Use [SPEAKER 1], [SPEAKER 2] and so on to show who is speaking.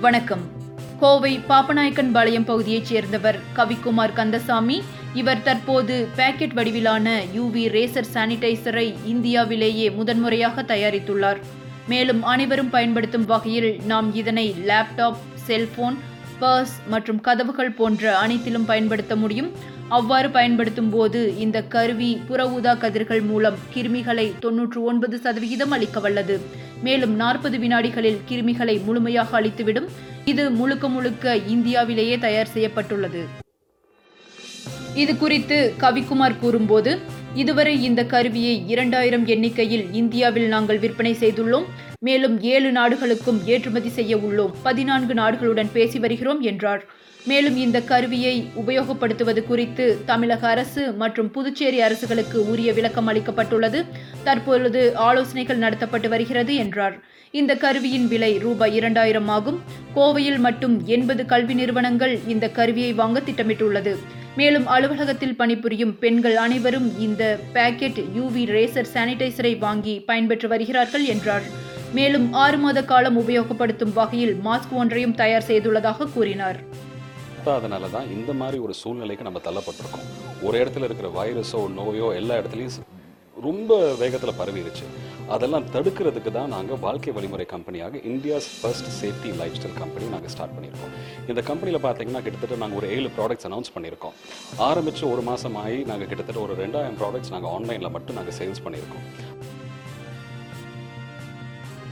[SPEAKER 1] வணக்கம். கோவை பாப்பநாயக்கன் பாளையம் பகுதியைச் சேர்ந்தவர் கவிக்குமார் கந்தசாமி. இவர் தற்போது பாக்கெட் வடிவிலான யூவி ரேசர் சானிடைசரை இந்தியாவிலேயே முதன்முறையாக தயாரித்துள்ளார். மேலும் அனைவரும் பயன்படுத்தும் வகையில் நாம் இதனை லேப்டாப் செல்போன் பர்ஸ் மற்றும் கதவுகள் போன்ற அனைத்திலும் பயன்படுத்த முடியும். அவ்வாறு பயன்படுத்தும் போது இந்த கருவி புற ஊதா கதிர்கள் மூலம் கிருமிகளை தொன்னூற்று ஒன்பது சதவிகிதம் அளிக்க வல்லது. மேலும் நாற்பது வினாடிகளில் கிருமிகளை முழுமையாக அழித்துவிடும். இது முழுக்க முழுக்க இந்தியாவிலேயே தயார் செய்யப்பட்டுள்ளது. இது குறித்து கவிக்குமார் கூறும்போது இதுவரை இந்த கருவியை இரண்டாயிரம் எண்ணிக்கையில் இந்தியாவில் நாங்கள் விற்பனை செய்துள்ளோம். மேலும் ஏழு நாடுகளுக்கும் ஏற்றுமதி செய்ய உள்ளோம். பதினான்கு நாடுகளுடன் பேசி வருகிறோம் என்றார். மேலும் இந்த கருவியை உபயோகப்படுத்துவது குறித்து தமிழக அரசு மற்றும் புதுச்சேரி அரசுகளுக்கு உரிய விளக்கம் அளிக்கப்பட்டுள்ளது. தற்பொழுது ஆலோசனைகள் நடத்தப்பட்டு வருகிறது என்றார். இந்த கருவியின் விலை ரூபாய் இரண்டாயிரம் ஆகும். கோவையில் மட்டும் எண்பது கல்வி நிறுவனங்கள் இந்த கருவியை வாங்க திட்டமிட்டுள்ளது. மேலும் அலுவலகத்தில் பணிபுரியும் பெண்கள் அனைவரும் இந்த பேக்கெட் யூவி ரேசர் சானிடைசரை வாங்கி பயன்பெற்று வருகிறார்கள் என்றார். மேலும் ஆறு மாத காலம் உபயோகப்படுத்தும் வகையில் மாஸ்க் ஒன்றையும் தயார் செய்துள்ளதாக கூறினார்.
[SPEAKER 2] அதனால தான் இந்த மாதிரி ஒரு சூழ்நிலைக்கு நம்ம தள்ளப்பட்டிருக்கோம். ஒரு இடத்துல இருக்கிற வைரஸோ நோயோ எல்லா இடத்துலையும் ரொம்ப வேகத்தில் பரவிடுச்சு அதெல்லாம் தடுக்கிறதுக்கு தான் நாங்கள் வாழ்க்கை வழிமுறை கம்பெனியாக India's first safety lifestyle company நாங்கள் ஸ்டார்ட் பண்ணியிருக்கோம். இந்த கம்பெனியில் பார்த்தீங்கன்னா கிட்டத்தட்ட நாங்கள் ஒரு ஏழு ப்ராடக்ட்ஸ் அனௌன்ஸ் பண்ணியிருக்கோம். ஆரம்பித்து ஒரு மாதம் ஆகி நாங்கள் கிட்டத்தட்ட ஒரு ரெண்டாயிரம் ப்ராடக்ட்ஸ் நாங்கள் ஆன்லைனில் மட்டும் நாங்கள் சேல்ஸ் பண்ணியிருக்கோம்.